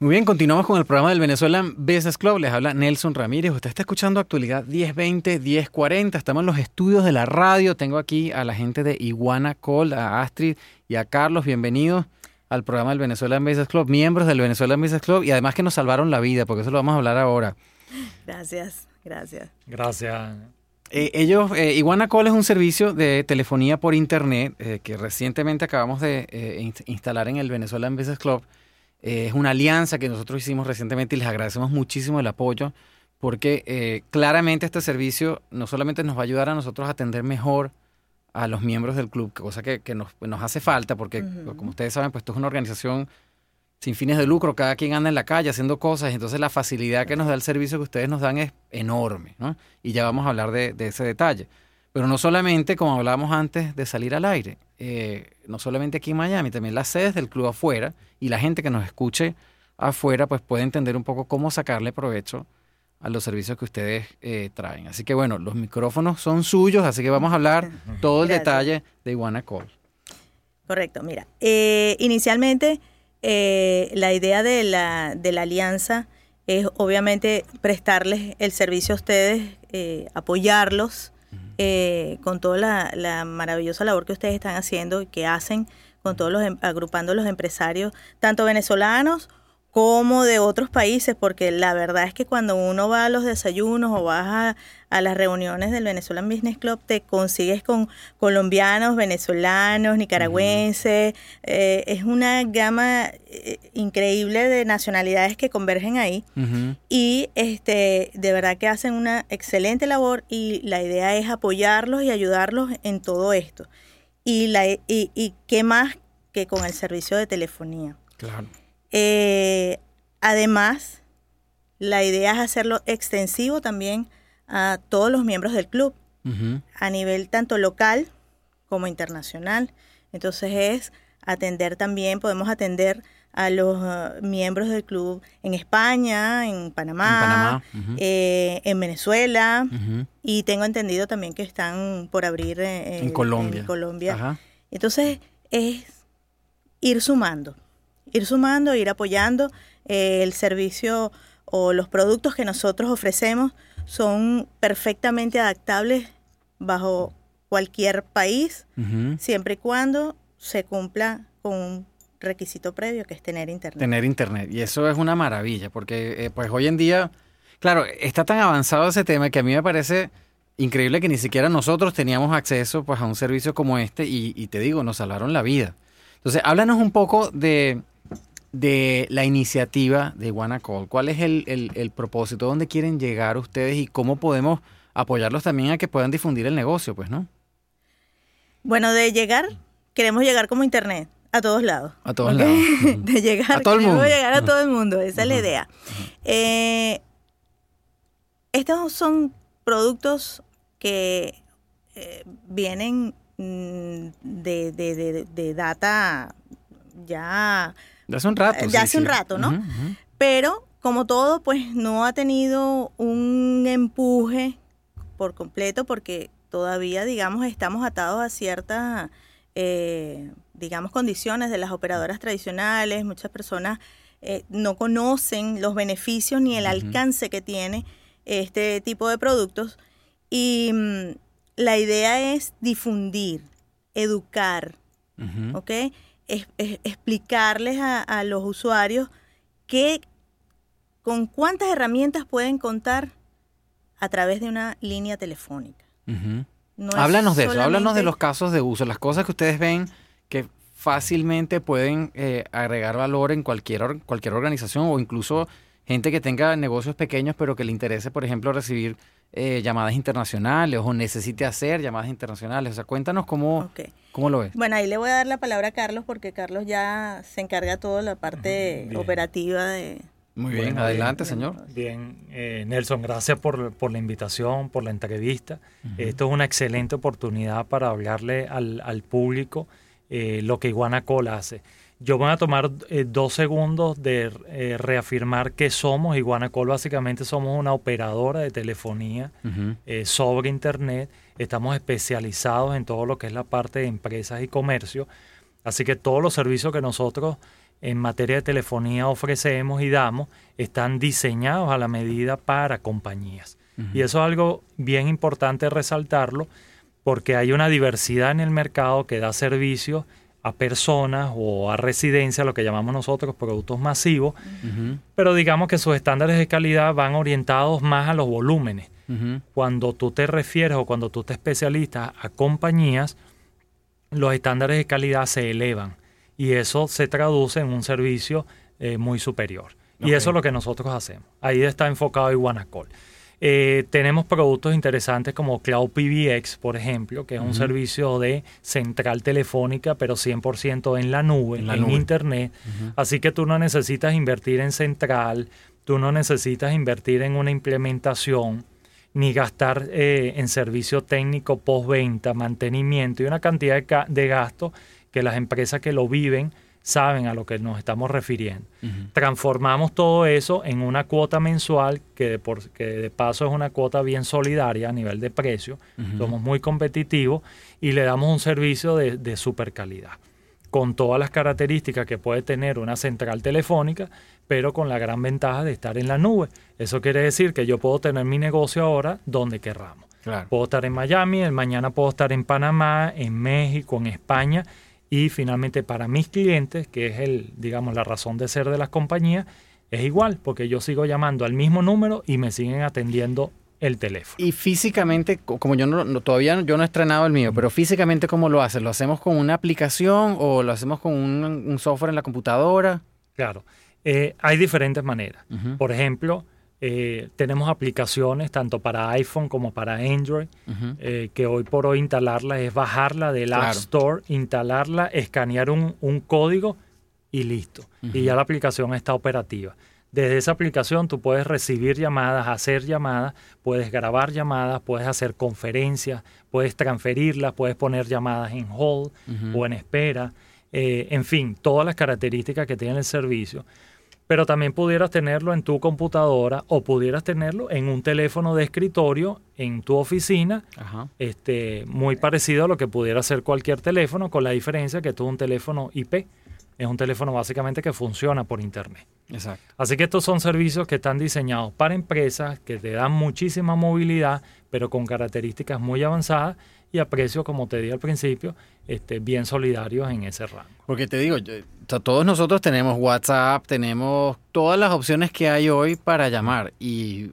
Muy bien, continuamos con el programa del Venezuelan Business Club. Les habla Nelson Ramírez. Usted está escuchando actualidad 1020, 1040. Estamos en los estudios de la radio. Tengo aquí a la gente de Iguana Call, a Astrid y a Carlos. Bienvenidos al programa del Venezuelan Business Club, miembros del Venezuelan Business Club y además que nos salvaron la vida, porque eso lo vamos a hablar ahora. Gracias, gracias. Gracias. Eh, ellos, eh, Iguana Call es un servicio de telefonía por internet eh, que recientemente acabamos de eh, instalar en el Venezuelan Business Club eh, es una alianza que nosotros hicimos recientemente y les agradecemos muchísimo el apoyo porque eh, claramente este servicio no solamente nos va a ayudar a nosotros a atender mejor a los miembros del club, cosa que, que nos, nos, hace falta porque, como ustedes saben, pues esto es una organización sin fines de lucro, cada quien anda en la calle haciendo cosas, entonces la facilidad que nos da el servicio que ustedes nos dan es enorme, ¿no? Y ya vamos a hablar de, de ese detalle. Pero no solamente, como hablábamos antes de salir al aire, eh, no solamente aquí en Miami, también las sedes del club afuera y la gente que nos escuche afuera, pues puede entender un poco cómo sacarle provecho a los servicios que ustedes eh, traen. Así que bueno, los micrófonos son suyos, así que vamos a hablar todo el Gracias. detalle de Iguana Call. Correcto, mira. eh, inicialmente, eh, la idea de la, de la alianza es obviamente prestarles el servicio a ustedes, eh, apoyarlos eh, con toda la, la maravillosa labor que ustedes están haciendo y que hacen con todos los, em- agrupando los empresarios, tanto venezolanos como de otros países, porque la verdad es que cuando uno va a los desayunos o vas a, a las reuniones del Venezuelan Business Club, te consigues con colombianos, venezolanos, nicaragüenses, eh, es una gama eh, increíble de nacionalidades que convergen ahí y este de verdad que hacen una excelente labor y la idea es apoyarlos y ayudarlos en todo esto. Y, la, y, y qué más que con el servicio de telefonía. Claro. Eh, además, la idea es hacerlo extensivo también a todos los miembros del club, a nivel tanto local como internacional. Entonces es atender también, podemos atender a los ah, miembros del club en España, en Panamá, En Panamá, eh, en Venezuela y tengo entendido también que están por abrir eh, En el- Colombia. en Colombia. Ajá. Entonces es ir sumando, ir sumando, ir apoyando eh, el servicio o los productos que nosotros ofrecemos son perfectamente adaptables bajo cualquier país, siempre y cuando se cumpla con un requisito previo que es tener internet. Tener internet. Y eso es una maravilla, porque eh, pues hoy en día, claro, está tan avanzado ese tema que a mí me parece increíble que ni siquiera nosotros teníamos acceso pues a un servicio como este y, y te digo, nos salvaron la vida. Entonces, háblanos un poco de, de la iniciativa de Call. ¿Cuál es el, el- el propósito? ¿Dónde quieren llegar ustedes y cómo podemos apoyarlos también a que puedan difundir el negocio? Pues, ¿no? Bueno, de llegar, queremos llegar como internet a todos lados. A todos lados. De llegar, A todo el mundo. llegar a todo el mundo, esa es la idea. Eh, estos son productos que eh, vienen mm, de, de- de- de data ya De hace un rato. De sí, hace un rato, ¿no? Pero como todo, pues no ha tenido un empuje por completo porque todavía, digamos, estamos atados a ciertas, eh, digamos, condiciones de las operadoras tradicionales. Muchas personas eh, no conocen los beneficios ni el alcance que tiene este tipo de productos. Y mm, la idea es difundir, educar. ¿ok? Es- es- explicarles a, a los usuarios qué, con cuántas herramientas pueden contar a través de una línea telefónica. No es háblanos de eso, háblanos de los casos de uso, las cosas que ustedes ven que fácilmente pueden eh, agregar valor en cualquier, cualquier organización o incluso gente que tenga negocios pequeños pero que le interese, por ejemplo, recibir eh, llamadas internacionales o necesite hacer llamadas internacionales. O sea, cuéntanos cómo, cómo lo ves. Bueno, ahí le voy a dar la palabra a Carlos porque Carlos ya se encarga de toda la parte Bien. operativa de... Muy bien, Bueno, adelante, bien. señor. Bien, eh, Nelson, gracias por, por la invitación, por la entrevista. Esto es una excelente oportunidad para hablarle al, al público eh, lo que Iguana Call hace. Yo voy a tomar eh, dos segundos de eh, reafirmar que somos. Iguana Call básicamente somos una operadora de telefonía eh, sobre Internet. Estamos especializados en todo lo que es la parte de empresas y comercio. Así que todos los servicios que nosotros en materia de telefonía ofrecemos y damos están diseñados a la medida para compañías. Y eso es algo bien importante resaltarlo porque hay una diversidad en el mercado que da servicios a personas o a residencias, lo que llamamos nosotros productos masivos, pero digamos que sus estándares de calidad van orientados más a los volúmenes. Cuando tú te refieres o cuando tú te especialistas a compañías, los estándares de calidad se elevan y eso se traduce en un servicio eh, muy superior. Y eso es lo que nosotros hacemos. Ahí está enfocado Iguanacol. Eh, tenemos productos interesantes como Cloud PBX, por ejemplo, que es un servicio de central telefónica, pero 100% en la nube, en, Internet. Así que tú no necesitas invertir en central, tú no necesitas invertir en una implementación, ni gastar eh, en servicio técnico postventa, mantenimiento y una cantidad de, de gastos que las empresas que lo viven saben a lo que nos estamos refiriendo. Transformamos todo eso en una cuota mensual que de, por, que de paso es una cuota bien solidaria a nivel de precio. Somos muy competitivos y le damos un servicio de, de super calidad con todas las características que puede tener una central telefónica, pero con la gran ventaja de estar en la nube. Eso quiere decir que yo puedo tener mi negocio ahora donde querramos. Puedo estar en Miami, el mañana puedo estar en Panamá, en México, en España y finalmente para mis clientes, que es el, digamos, la razón de ser de las compañías, es igual, porque yo sigo llamando al mismo número y me siguen atendiendo el teléfono. Y físicamente, como yo no, todavía yo no he estrenado el mío, pero físicamente ¿cómo lo haces? ¿Lo hacemos con una aplicación o lo hacemos con un, software en la computadora? Claro, eh, hay diferentes maneras. Por ejemplo, eh, tenemos aplicaciones tanto para iPhone como para Android, eh, que hoy por hoy instalarla es bajarla del App Store, instalarla, escanear un, código y listo. Y ya la aplicación está operativa. Desde esa aplicación tú puedes recibir llamadas, hacer llamadas, puedes grabar llamadas, puedes hacer conferencias, puedes transferirlas, puedes poner llamadas en hold o en espera. Eh, en fin, todas las características que tiene el servicio pero también pudieras tenerlo en tu computadora o pudieras tenerlo en un teléfono de escritorio en tu oficina, este muy parecido a lo que pudiera ser cualquier teléfono, con la diferencia que tú un teléfono IP es un teléfono básicamente que funciona por internet. Exacto. Así que estos son servicios que están diseñados para empresas que te dan muchísima movilidad, pero con características muy avanzadas y a precios, como te dije al principio, este, bien solidarios en ese rango. Porque te digo, todos nosotros tenemos WhatsApp, tenemos todas las opciones que hay hoy para llamar y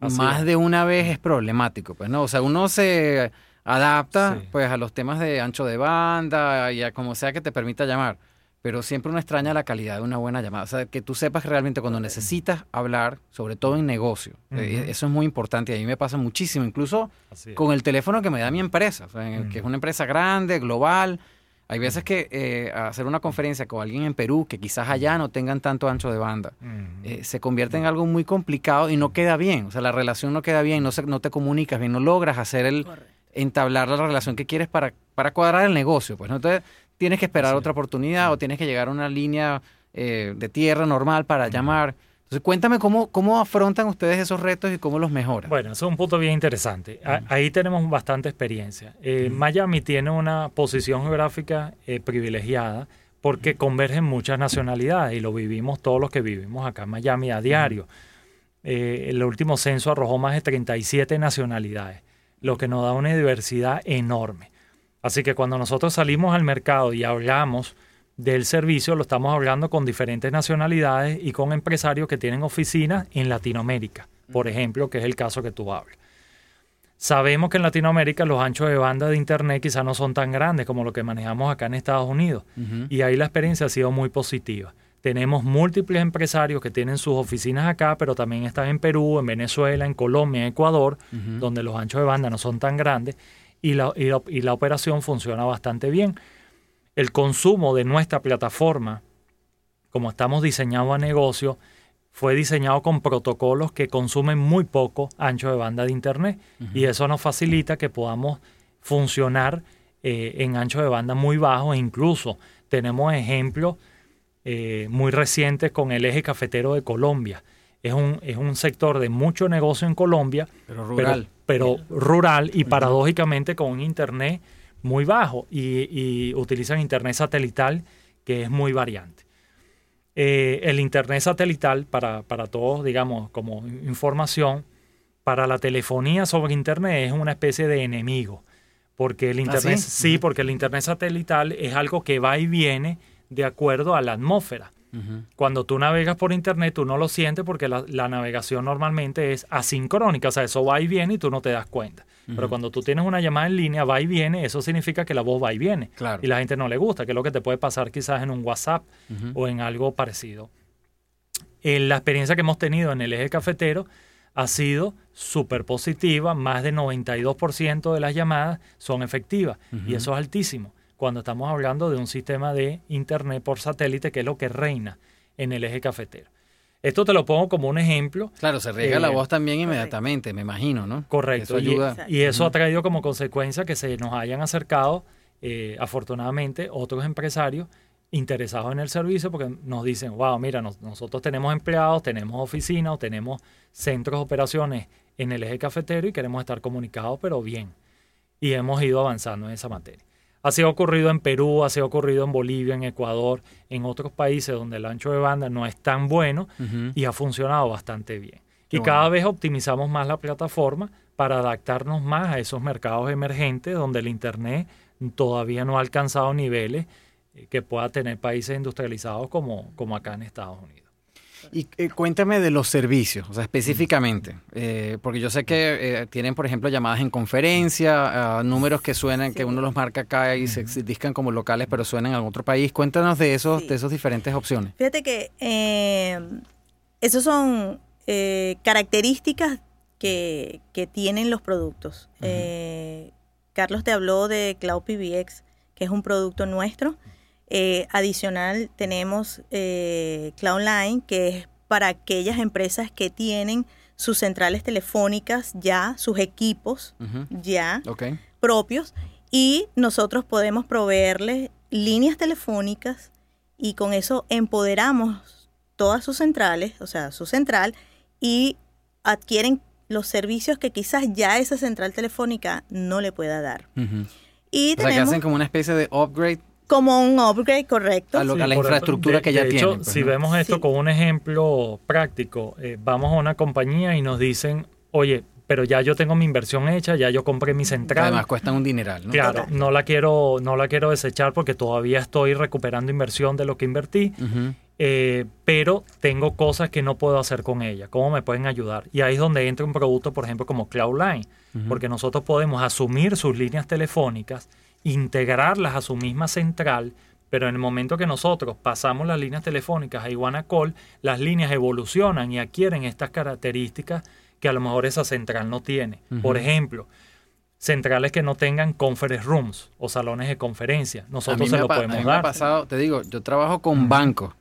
más de una vez es problemático, pues no, o sea, uno se adapta pues a los temas de ancho de banda y a como sea que te permita llamar pero siempre uno extraña la calidad de una buena llamada. O sea, que tú sepas que realmente cuando necesitas hablar, sobre todo en negocio, eh, eso es muy importante y a mí me pasa muchísimo, incluso con el teléfono que me da mi empresa, que es una empresa grande, global. Hay veces que eh, hacer una conferencia con alguien en Perú, que quizás allá no tengan tanto ancho de banda, eh, se convierte en algo muy complicado y no queda bien. O sea, la relación no queda bien, no, se, no te comunicas bien, no logras hacer el, entablar la relación que quieres para, para cuadrar el negocio. Pues no te tienes que esperar otra oportunidad o tienes que llegar a una línea eh, de tierra normal para llamar. Entonces, cuéntame cómo, cómo afrontan ustedes esos retos y cómo los mejoran. Bueno, eso es un punto bien interesante. Ahí tenemos bastante experiencia. Eh, Miami tiene una posición geográfica eh, privilegiada porque convergen muchas nacionalidades y lo vivimos todos los que vivimos acá en Miami a diario. el último censo arrojó más de 37 nacionalidades, lo que nos da una diversidad enorme. Así que cuando nosotros salimos al mercado y hablamos del servicio, lo estamos hablando con diferentes nacionalidades y con empresarios que tienen oficinas en Latinoamérica, por ejemplo, que es el caso que tú hablas. Sabemos que en Latinoamérica los anchos de banda de Internet quizás no son tan grandes como lo que manejamos acá en Estados Unidos. Y ahí la experiencia ha sido muy positiva. Tenemos múltiples empresarios que tienen sus oficinas acá, pero también están en Perú, en Venezuela, en Colombia, en Ecuador, donde los anchos de banda no son tan grandes y la, y la, operación funciona bastante bien. El consumo de nuestra plataforma, como estamos diseñados a negocio, fue diseñado con protocolos que consumen muy poco ancho de banda de Internet y eso nos facilita que podamos funcionar eh, en ancho de banda muy bajo e incluso tenemos ejemplos eh, muy recientes con el eje cafetero de Colombia. Es un, es un sector de mucho negocio en Colombia, pero rural pero rural y paradójicamente con un internet muy bajo y, utilizan internet satelital que es muy variante. Eh, el Internet satelital, para, para todos, digamos, como información, para la telefonía sobre Internet es una especie de enemigo. Porque el ¿Ah, Internet, sí? sí, porque el Internet satelital es algo que va y viene de acuerdo a la atmósfera. Cuando tú navegas por internet, tú no lo sientes porque la, la navegación normalmente es asincrónica, o sea, eso va y viene y tú no te das cuenta. Pero cuando tú tienes una llamada en línea, va y viene, eso significa que la voz va y viene. Claro. Y la gente no le gusta, que es lo que te puede pasar quizás en un WhatsApp o en algo parecido. Eh, la experiencia que hemos tenido en el eje cafetero ha sido súper positiva, más del 92% de las llamadas son efectivas y eso es altísimo cuando estamos hablando de un sistema de internet por satélite que es lo que reina en el eje cafetero. Esto te lo pongo como un ejemplo. Claro, se riega Eh, la voz también inmediatamente, me imagino, ¿no? Correcto. Eso ayuda. Y, eso ha traído como consecuencia que se nos hayan acercado, eh, afortunadamente, otros empresarios interesados en el servicio porque nos dicen, wow, mira, nos- nosotros tenemos empleados, tenemos oficinas, o tenemos centros de operaciones en el eje cafetero y queremos estar comunicados, pero bien. Y hemos ido avanzando en esa materia. Así ha ocurrido en Perú, así ha ocurrido en Bolivia, en Ecuador, en otros países donde el ancho de banda no es tan bueno y ha funcionado bastante bien. Qué y cada vez optimizamos más la plataforma para adaptarnos más a esos mercados emergentes donde el Internet todavía no ha alcanzado niveles eh, que pueda tener países industrializados como, como acá en Estados Unidos. Y eh, cuéntame de los servicios, o sea, específicamente, eh, porque yo sé que eh, tienen, por ejemplo, llamadas en conferencia, ah, números que suenan, que uno los marca acá y se, se discan como locales, pero suenan en otro país. Cuéntanos de esos, Sí. de esos diferentes opciones. Fíjate que eh, esas son características que, que tienen los productos. Eh, Carlos te habló de Cloud PBX, que es un producto nuestro. Eh, adicional tenemos eh, Cloudline, que es para aquellas empresas que tienen sus centrales telefónicas ya, sus equipos ya propios y nosotros podemos proveerles líneas telefónicas y con eso empoderamos todas sus centrales, o sea, su central y adquieren los servicios que quizás ya esa central telefónica no le pueda dar. Ujú. Y O sea, que hacen como una especie de upgrade. Como un upgrade correcto. A lo- a la infraestructura de- que ya de hecho, tienen, pues, si ¿no? vemos esto Sí. con un ejemplo práctico, eh, vamos a una compañía y nos dicen, oye, pero ya yo tengo mi inversión hecha, ya yo compré mi central. además cuestan un dineral, ¿no? Claro, Total. no la quiero, no la quiero desechar porque todavía estoy recuperando inversión de lo que invertí, eh, pero tengo cosas que no puedo hacer con ella. ¿Cómo me pueden ayudar? Y ahí es donde entra un producto, por ejemplo, como Cloudline, porque nosotros podemos asumir sus líneas telefónicas, integrarlas a su misma central, pero en el momento que nosotros pasamos las líneas telefónicas a Iguanacol, las líneas evolucionan y adquieren estas características que a lo mejor esa central no tiene. Por ejemplo, centrales que no tengan conference rooms o salones de conferencia. A Nosotros se lo a podemos mí me ha dar. pasado, te digo, yo trabajo con bancos.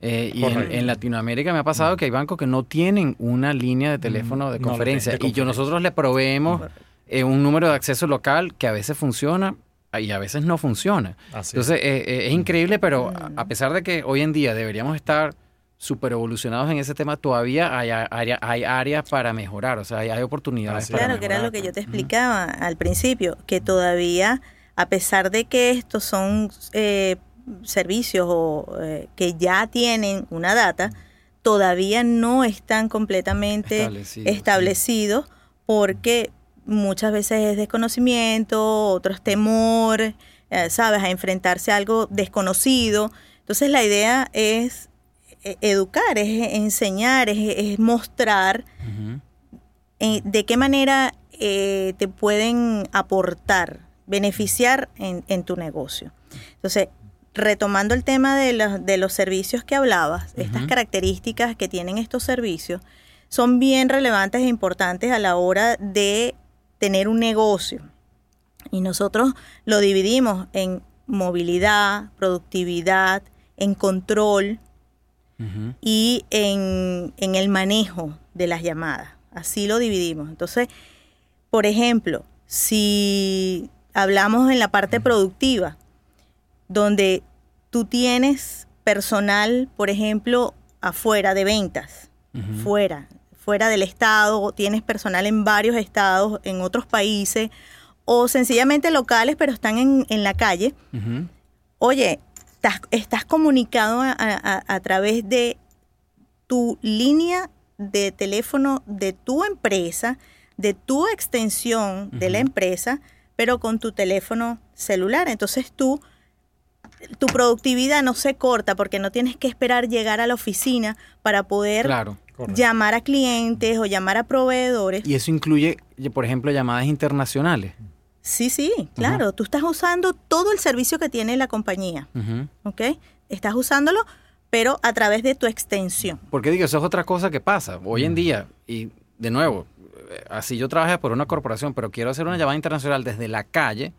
eh, y en, Latinoamérica me ha pasado que hay bancos que no tienen una línea de teléfono de no conferencia. de y yo conferencia. nosotros le proveemos eh, un número de acceso local que a veces funciona y a veces no funciona. Así. Entonces eh, eh, es increíble, pero a- a pesar de que hoy en día deberíamos estar súper evolucionados en ese tema, todavía hay, área- hay áreas para mejorar, o sea, hay, hay oportunidades Así para Claro, que era lo que yo te explicaba al principio, que todavía, a pesar de que estos son eh, servicios o, eh, que ya tienen una data, todavía no están completamente Establecidos, sí. establecidos porque muchas veces es desconocimiento, otros temor, eh, sabes, a enfrentarse a algo desconocido. Entonces la idea es eh, educar, es enseñar, es, es mostrar eh, de qué manera eh, te pueden aportar, beneficiar en, en tu negocio. Entonces, retomando el tema de, los- de los servicios que hablabas, estas características que tienen estos servicios son bien relevantes e importantes a la hora de tener un negocio. Y nosotros lo dividimos en movilidad, productividad, en control, y en, en el manejo de las llamadas. Así lo dividimos. Entonces, por ejemplo, si hablamos en la parte productiva, donde tú tienes personal, por ejemplo, afuera de ventas, fuera, fuera del estado, tienes personal en varios estados, en otros países, o sencillamente locales, pero están en, en la calle, oye, estás, estás comunicado a, a- a través de tu línea de teléfono de tu empresa, de tu extensión de la empresa, pero con tu teléfono celular. Entonces tú, tu productividad no se corta porque no tienes que esperar llegar a la oficina para poder Claro. Llamar a clientes o llamar a proveedores. Y eso incluye, por ejemplo, llamadas internacionales. Sí, sí, claro. Tú estás usando todo el servicio que tiene la compañía. ¿ok? Estás usándolo, pero a través de tu extensión. Porque digo, eso es otra cosa que pasa hoy en día. Y de nuevo, eh, así yo trabajo por una corporación, pero quiero hacer una llamada internacional desde la calle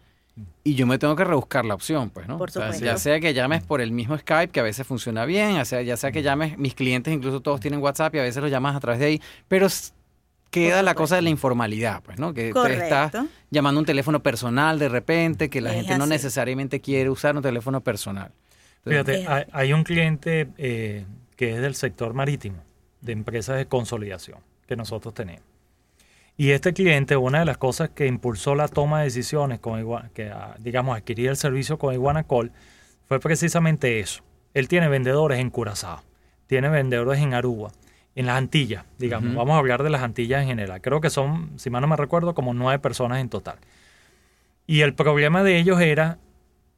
y yo me tengo que rebuscar la opción, pues, ¿no? Por O sea, supuesto. ya sea que llames por el mismo Skype, que a veces funciona bien, ya sea, ya sea que llames, mis clientes incluso todos tienen WhatsApp y a veces los llamas a través de ahí, pero queda la cosa de la informalidad, pues, ¿no? Que te estás Correcto. llamando un teléfono personal de repente, que la Es gente no necesariamente quiere usar un teléfono personal. Entonces, Fíjate, hay un cliente eh, que es del sector marítimo, de empresas de consolidación, que nosotros tenemos. Y este cliente, una de las cosas que impulsó la toma de decisiones con Igua- que ah, digamos adquirir el servicio con Iguanacol, fue precisamente eso. Él tiene vendedores en Curazao, tiene vendedores en Aruba, en las Antillas, digamos. Vamos a hablar de las Antillas en general. Creo que son, si mal no me recuerdo, como nueve personas en total. Y el problema de ellos era,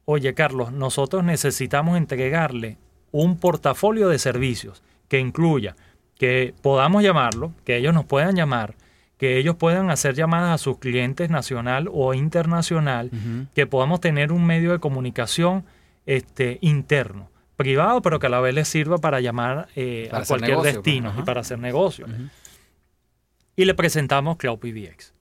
oye Carlos, nosotros necesitamos entregarle un portafolio de servicios que incluya que podamos llamarlo, que ellos nos puedan llamar, que ellos puedan hacer llamadas a sus clientes nacional o internacional, que podamos tener un medio de comunicación este, interno, privado, pero que a la vez les sirva para llamar eh, Para a cualquier negocio, pues, destino y para hacer negocio. Y le presentamos Cloud PBX.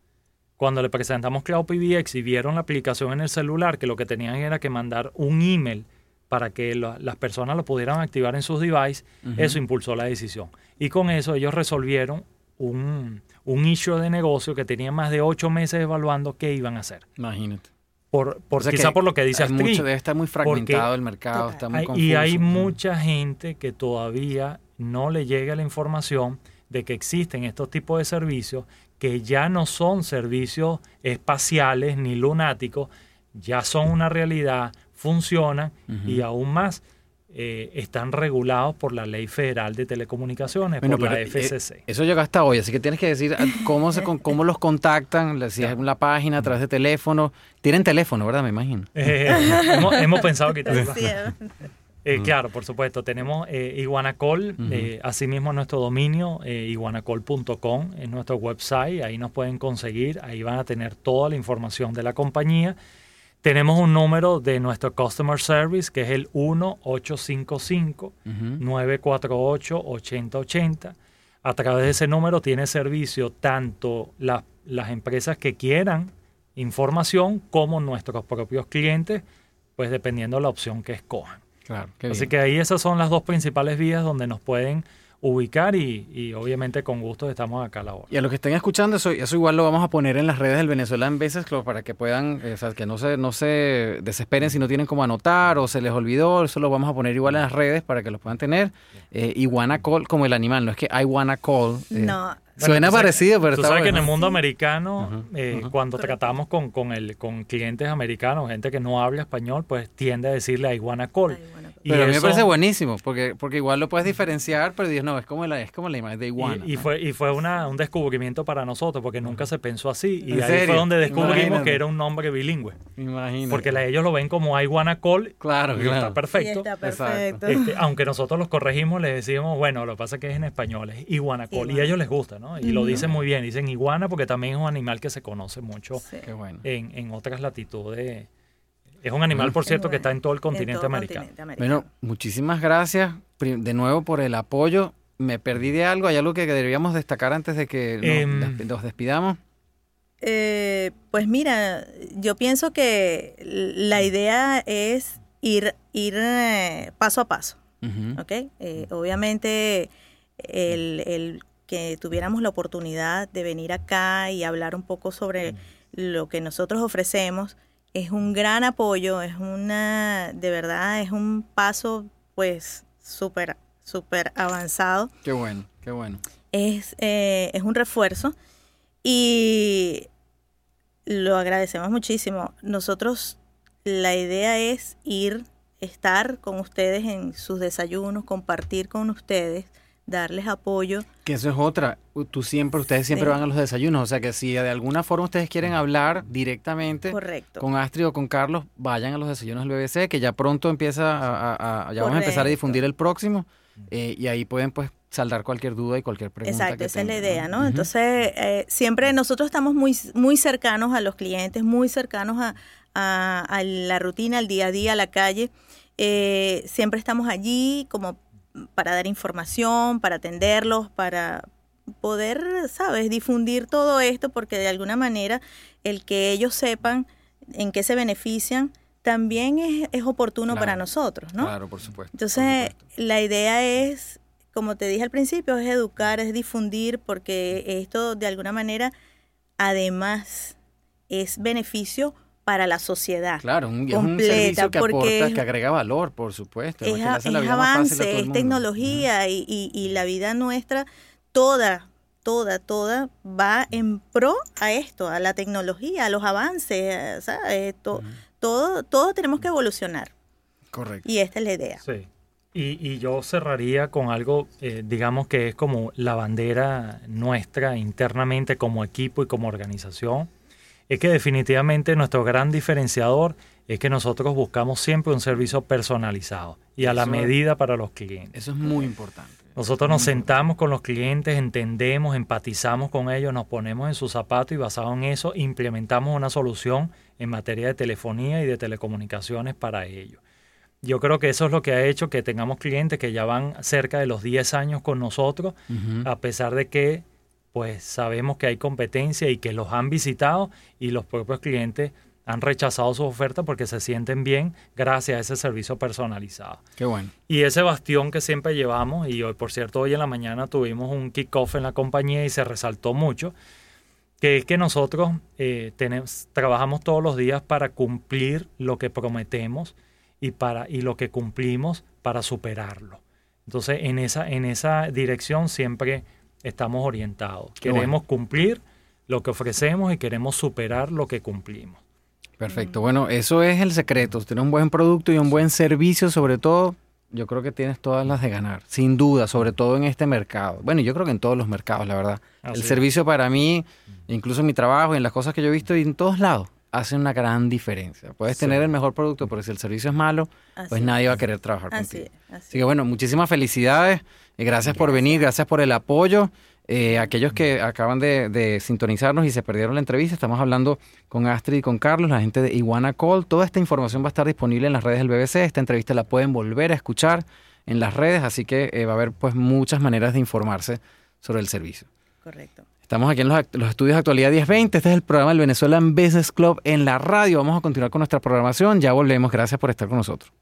Cuando le presentamos Cloud PBX y vieron la aplicación en el celular, que lo que tenían era que mandar un email para que lo- las personas lo pudieran activar en sus devices, eso impulsó la decisión. Y con eso ellos resolvieron un, un issue de negocio que tenían más de ocho meses evaluando qué iban a hacer. Imagínate. Por, por O sea quizá por lo que dice Astrid. mucho, debe estar muy fragmentado el mercado, está muy Hay- confuso. y hay mucha gente que todavía no le llega la información de que existen estos tipos de servicios que ya no son servicios espaciales ni lunáticos, ya son una realidad, funcionan y aún más eh, están regulados por la Ley Federal de Telecomunicaciones, Bueno, por la eh, FCC. Eso llega hasta hoy, así que tienes que decir ah, cómo, se, con- cómo los contactan, si es en la página, a través de teléfono. Tienen teléfono, ¿verdad? Me imagino. Eh, hemos, hemos pensado. Sí, eh. Eh, Claro, por supuesto. Tenemos eh, Iguanacol, Ujú. eh, asimismo nuestro dominio, eh, iguanacol.com, es nuestro website, ahí nos pueden conseguir, ahí van a tener toda la información de la compañía. Tenemos un número de nuestro Customer Service que es el 1-855-948-8080. A través de ese número tiene servicio tanto la- las empresas que quieran información como nuestros propios clientes, pues dependiendo de la opción que escojan. Claro. Así bien. que ahí esas son las dos principales vías donde nos pueden ubicar y, y obviamente con gusto estamos acá a la hora. Y a los que estén escuchando, eso, eso igual lo vamos a poner en las redes del Venezuelan Business Club para que puedan, eh, o sea, que no se, no se desesperen si no tienen cómo anotar o se les olvidó. Eso lo vamos a poner igual en las redes para que los puedan tener. Eh, Iguana Call, como el animal, no es que I wanna call. eh, No, Suena tú sabes- parecido, pero Tú sabes que en bueno. el mundo americano, eh, cuando tratamos con, con, el, con clientes americanos, gente que no habla español, pues tiende a decirle iguana call. Ay, Y Pero a mí me parece buenísimo, porque, porque igual lo puedes diferenciar, pero dices, no, es como la, es como la imagen de iguana. Y, fue, y fue una, un descubrimiento para nosotros, porque nunca se pensó así. Y ¿En ahí fue donde descubrimos Imagínate. que era un nombre bilingüe. Imagínate. Porque la- ellos lo ven como I wanna call Claro, y claro. está y perfecto. está perfecto. Este, aunque nosotros los corregimos, les decimos, bueno, lo que pasa es que es en español, es iguanacol. Y a Iguana. ellos les gusta, ¿no? Y lo dicen muy bien, dicen iguana porque también es un animal que se conoce mucho Sí. En, en otras latitudes. Es un animal, por cierto, que está en todo el continente todo americano. continente americano. Bueno, muchísimas gracias de nuevo por el apoyo. Me perdí de algo, hay algo que deberíamos destacar antes de que nos, Em. nos despidamos. Eh, pues mira, yo pienso que la idea es ir, ir eh, paso a paso. Eh, obviamente el, el que tuviéramos la oportunidad de venir acá y hablar un poco sobre lo que nosotros ofrecemos es un gran apoyo, es una, de verdad, es un paso pues súper, súper avanzado Qué bueno, qué bueno. es, eh, es un refuerzo y lo agradecemos muchísimo. Nosotros, la idea es ir estar con ustedes en sus desayunos, compartir con ustedes, darles apoyo. Que eso es otra. Tú siempre, ustedes siempre van a los desayunos. O sea que si de alguna forma ustedes quieren hablar directamente con Astrid o con Carlos, vayan a los desayunos del BBC, que ya pronto empieza a, ya vamos a empezar a difundir el próximo. Eh, y ahí pueden pues saldar cualquier duda y cualquier pregunta. Exacto, esa es la idea, ¿no? Entonces, eh, siempre nosotros estamos muy, muy cercanos a los clientes, muy cercanos a, a, la rutina, al día a día, a la calle. Eh, siempre estamos allí como para dar información, para atenderlos, para poder, ¿sabes?, difundir todo esto, porque de alguna manera el que ellos sepan en qué se benefician también es, es oportuno para nosotros, ¿no? Claro, por supuesto. Entonces, la idea es, como te dije al principio, es educar, es difundir, porque esto de alguna manera, además, es beneficio para la sociedad. Claro, un, es un servicio que aporta, que agrega valor, por supuesto. Es, avance, es tecnología y, y, la vida nuestra, toda, toda, toda va en pro a esto, a la tecnología, a los avances, ¿sabes? todo, todo tenemos que evolucionar. Correcto. Y esta es la idea. Sí. Y, y yo cerraría con algo, eh, digamos que es como la bandera nuestra internamente como equipo y como organización es que definitivamente nuestro gran diferenciador es que nosotros buscamos siempre un servicio personalizado y a la medida para los clientes. Eso es muy importante. Nosotros nos sentamos con los clientes, entendemos, empatizamos con ellos, nos ponemos en sus zapatos y basado en eso implementamos una solución en materia de telefonía y de telecomunicaciones para ellos. Yo creo que eso es lo que ha hecho que tengamos clientes que ya van cerca de los 10 años con nosotros, a pesar de que pues sabemos que hay competencia y que los han visitado y los propios clientes han rechazado su oferta porque se sienten bien gracias a ese servicio personalizado. Qué bueno. Y ese bastión que siempre llevamos, y hoy, por cierto, hoy en la mañana tuvimos un kickoff en la compañía y se resaltó mucho, que es que nosotros eh, tenemos, trabajamos todos los días para cumplir lo que prometemos y, para, y lo que cumplimos para superarlo. Entonces, en esa, en esa dirección siempre estamos orientados. queremos cumplir lo que ofrecemos y queremos superar lo que cumplimos. Perfecto. Bueno, eso es el secreto. Tener un buen producto y un buen servicio, sobre todo, yo creo que tienes todas las de ganar, sin duda, sobre todo en este mercado. Bueno, yo creo que en todos los mercados, la verdad. el servicio para mí, incluso en mi trabajo y en las cosas que yo he visto y en todos lados, hace una gran diferencia. Puedes tener el mejor producto, pero si el servicio es malo, pues nadie va a querer trabajar contigo. Así, que bueno, muchísimas felicidades. Y gracias, por venir, gracias por el apoyo. Eh, aquellos que acaban de, sintonizarnos y se perdieron la entrevista, estamos hablando con Astrid y con Carlos, la gente de Iguana Call. Toda esta información va a estar disponible en las redes del BBC. Esta entrevista la pueden volver a escuchar en las redes, así que eh, va a haber pues muchas maneras de informarse sobre el servicio. Correcto. Estamos aquí en los, estudios de actualidad 1020. Este es el programa del Venezuelan Business Club en la radio. Vamos a continuar con nuestra programación. Ya volvemos. Gracias por estar con nosotros.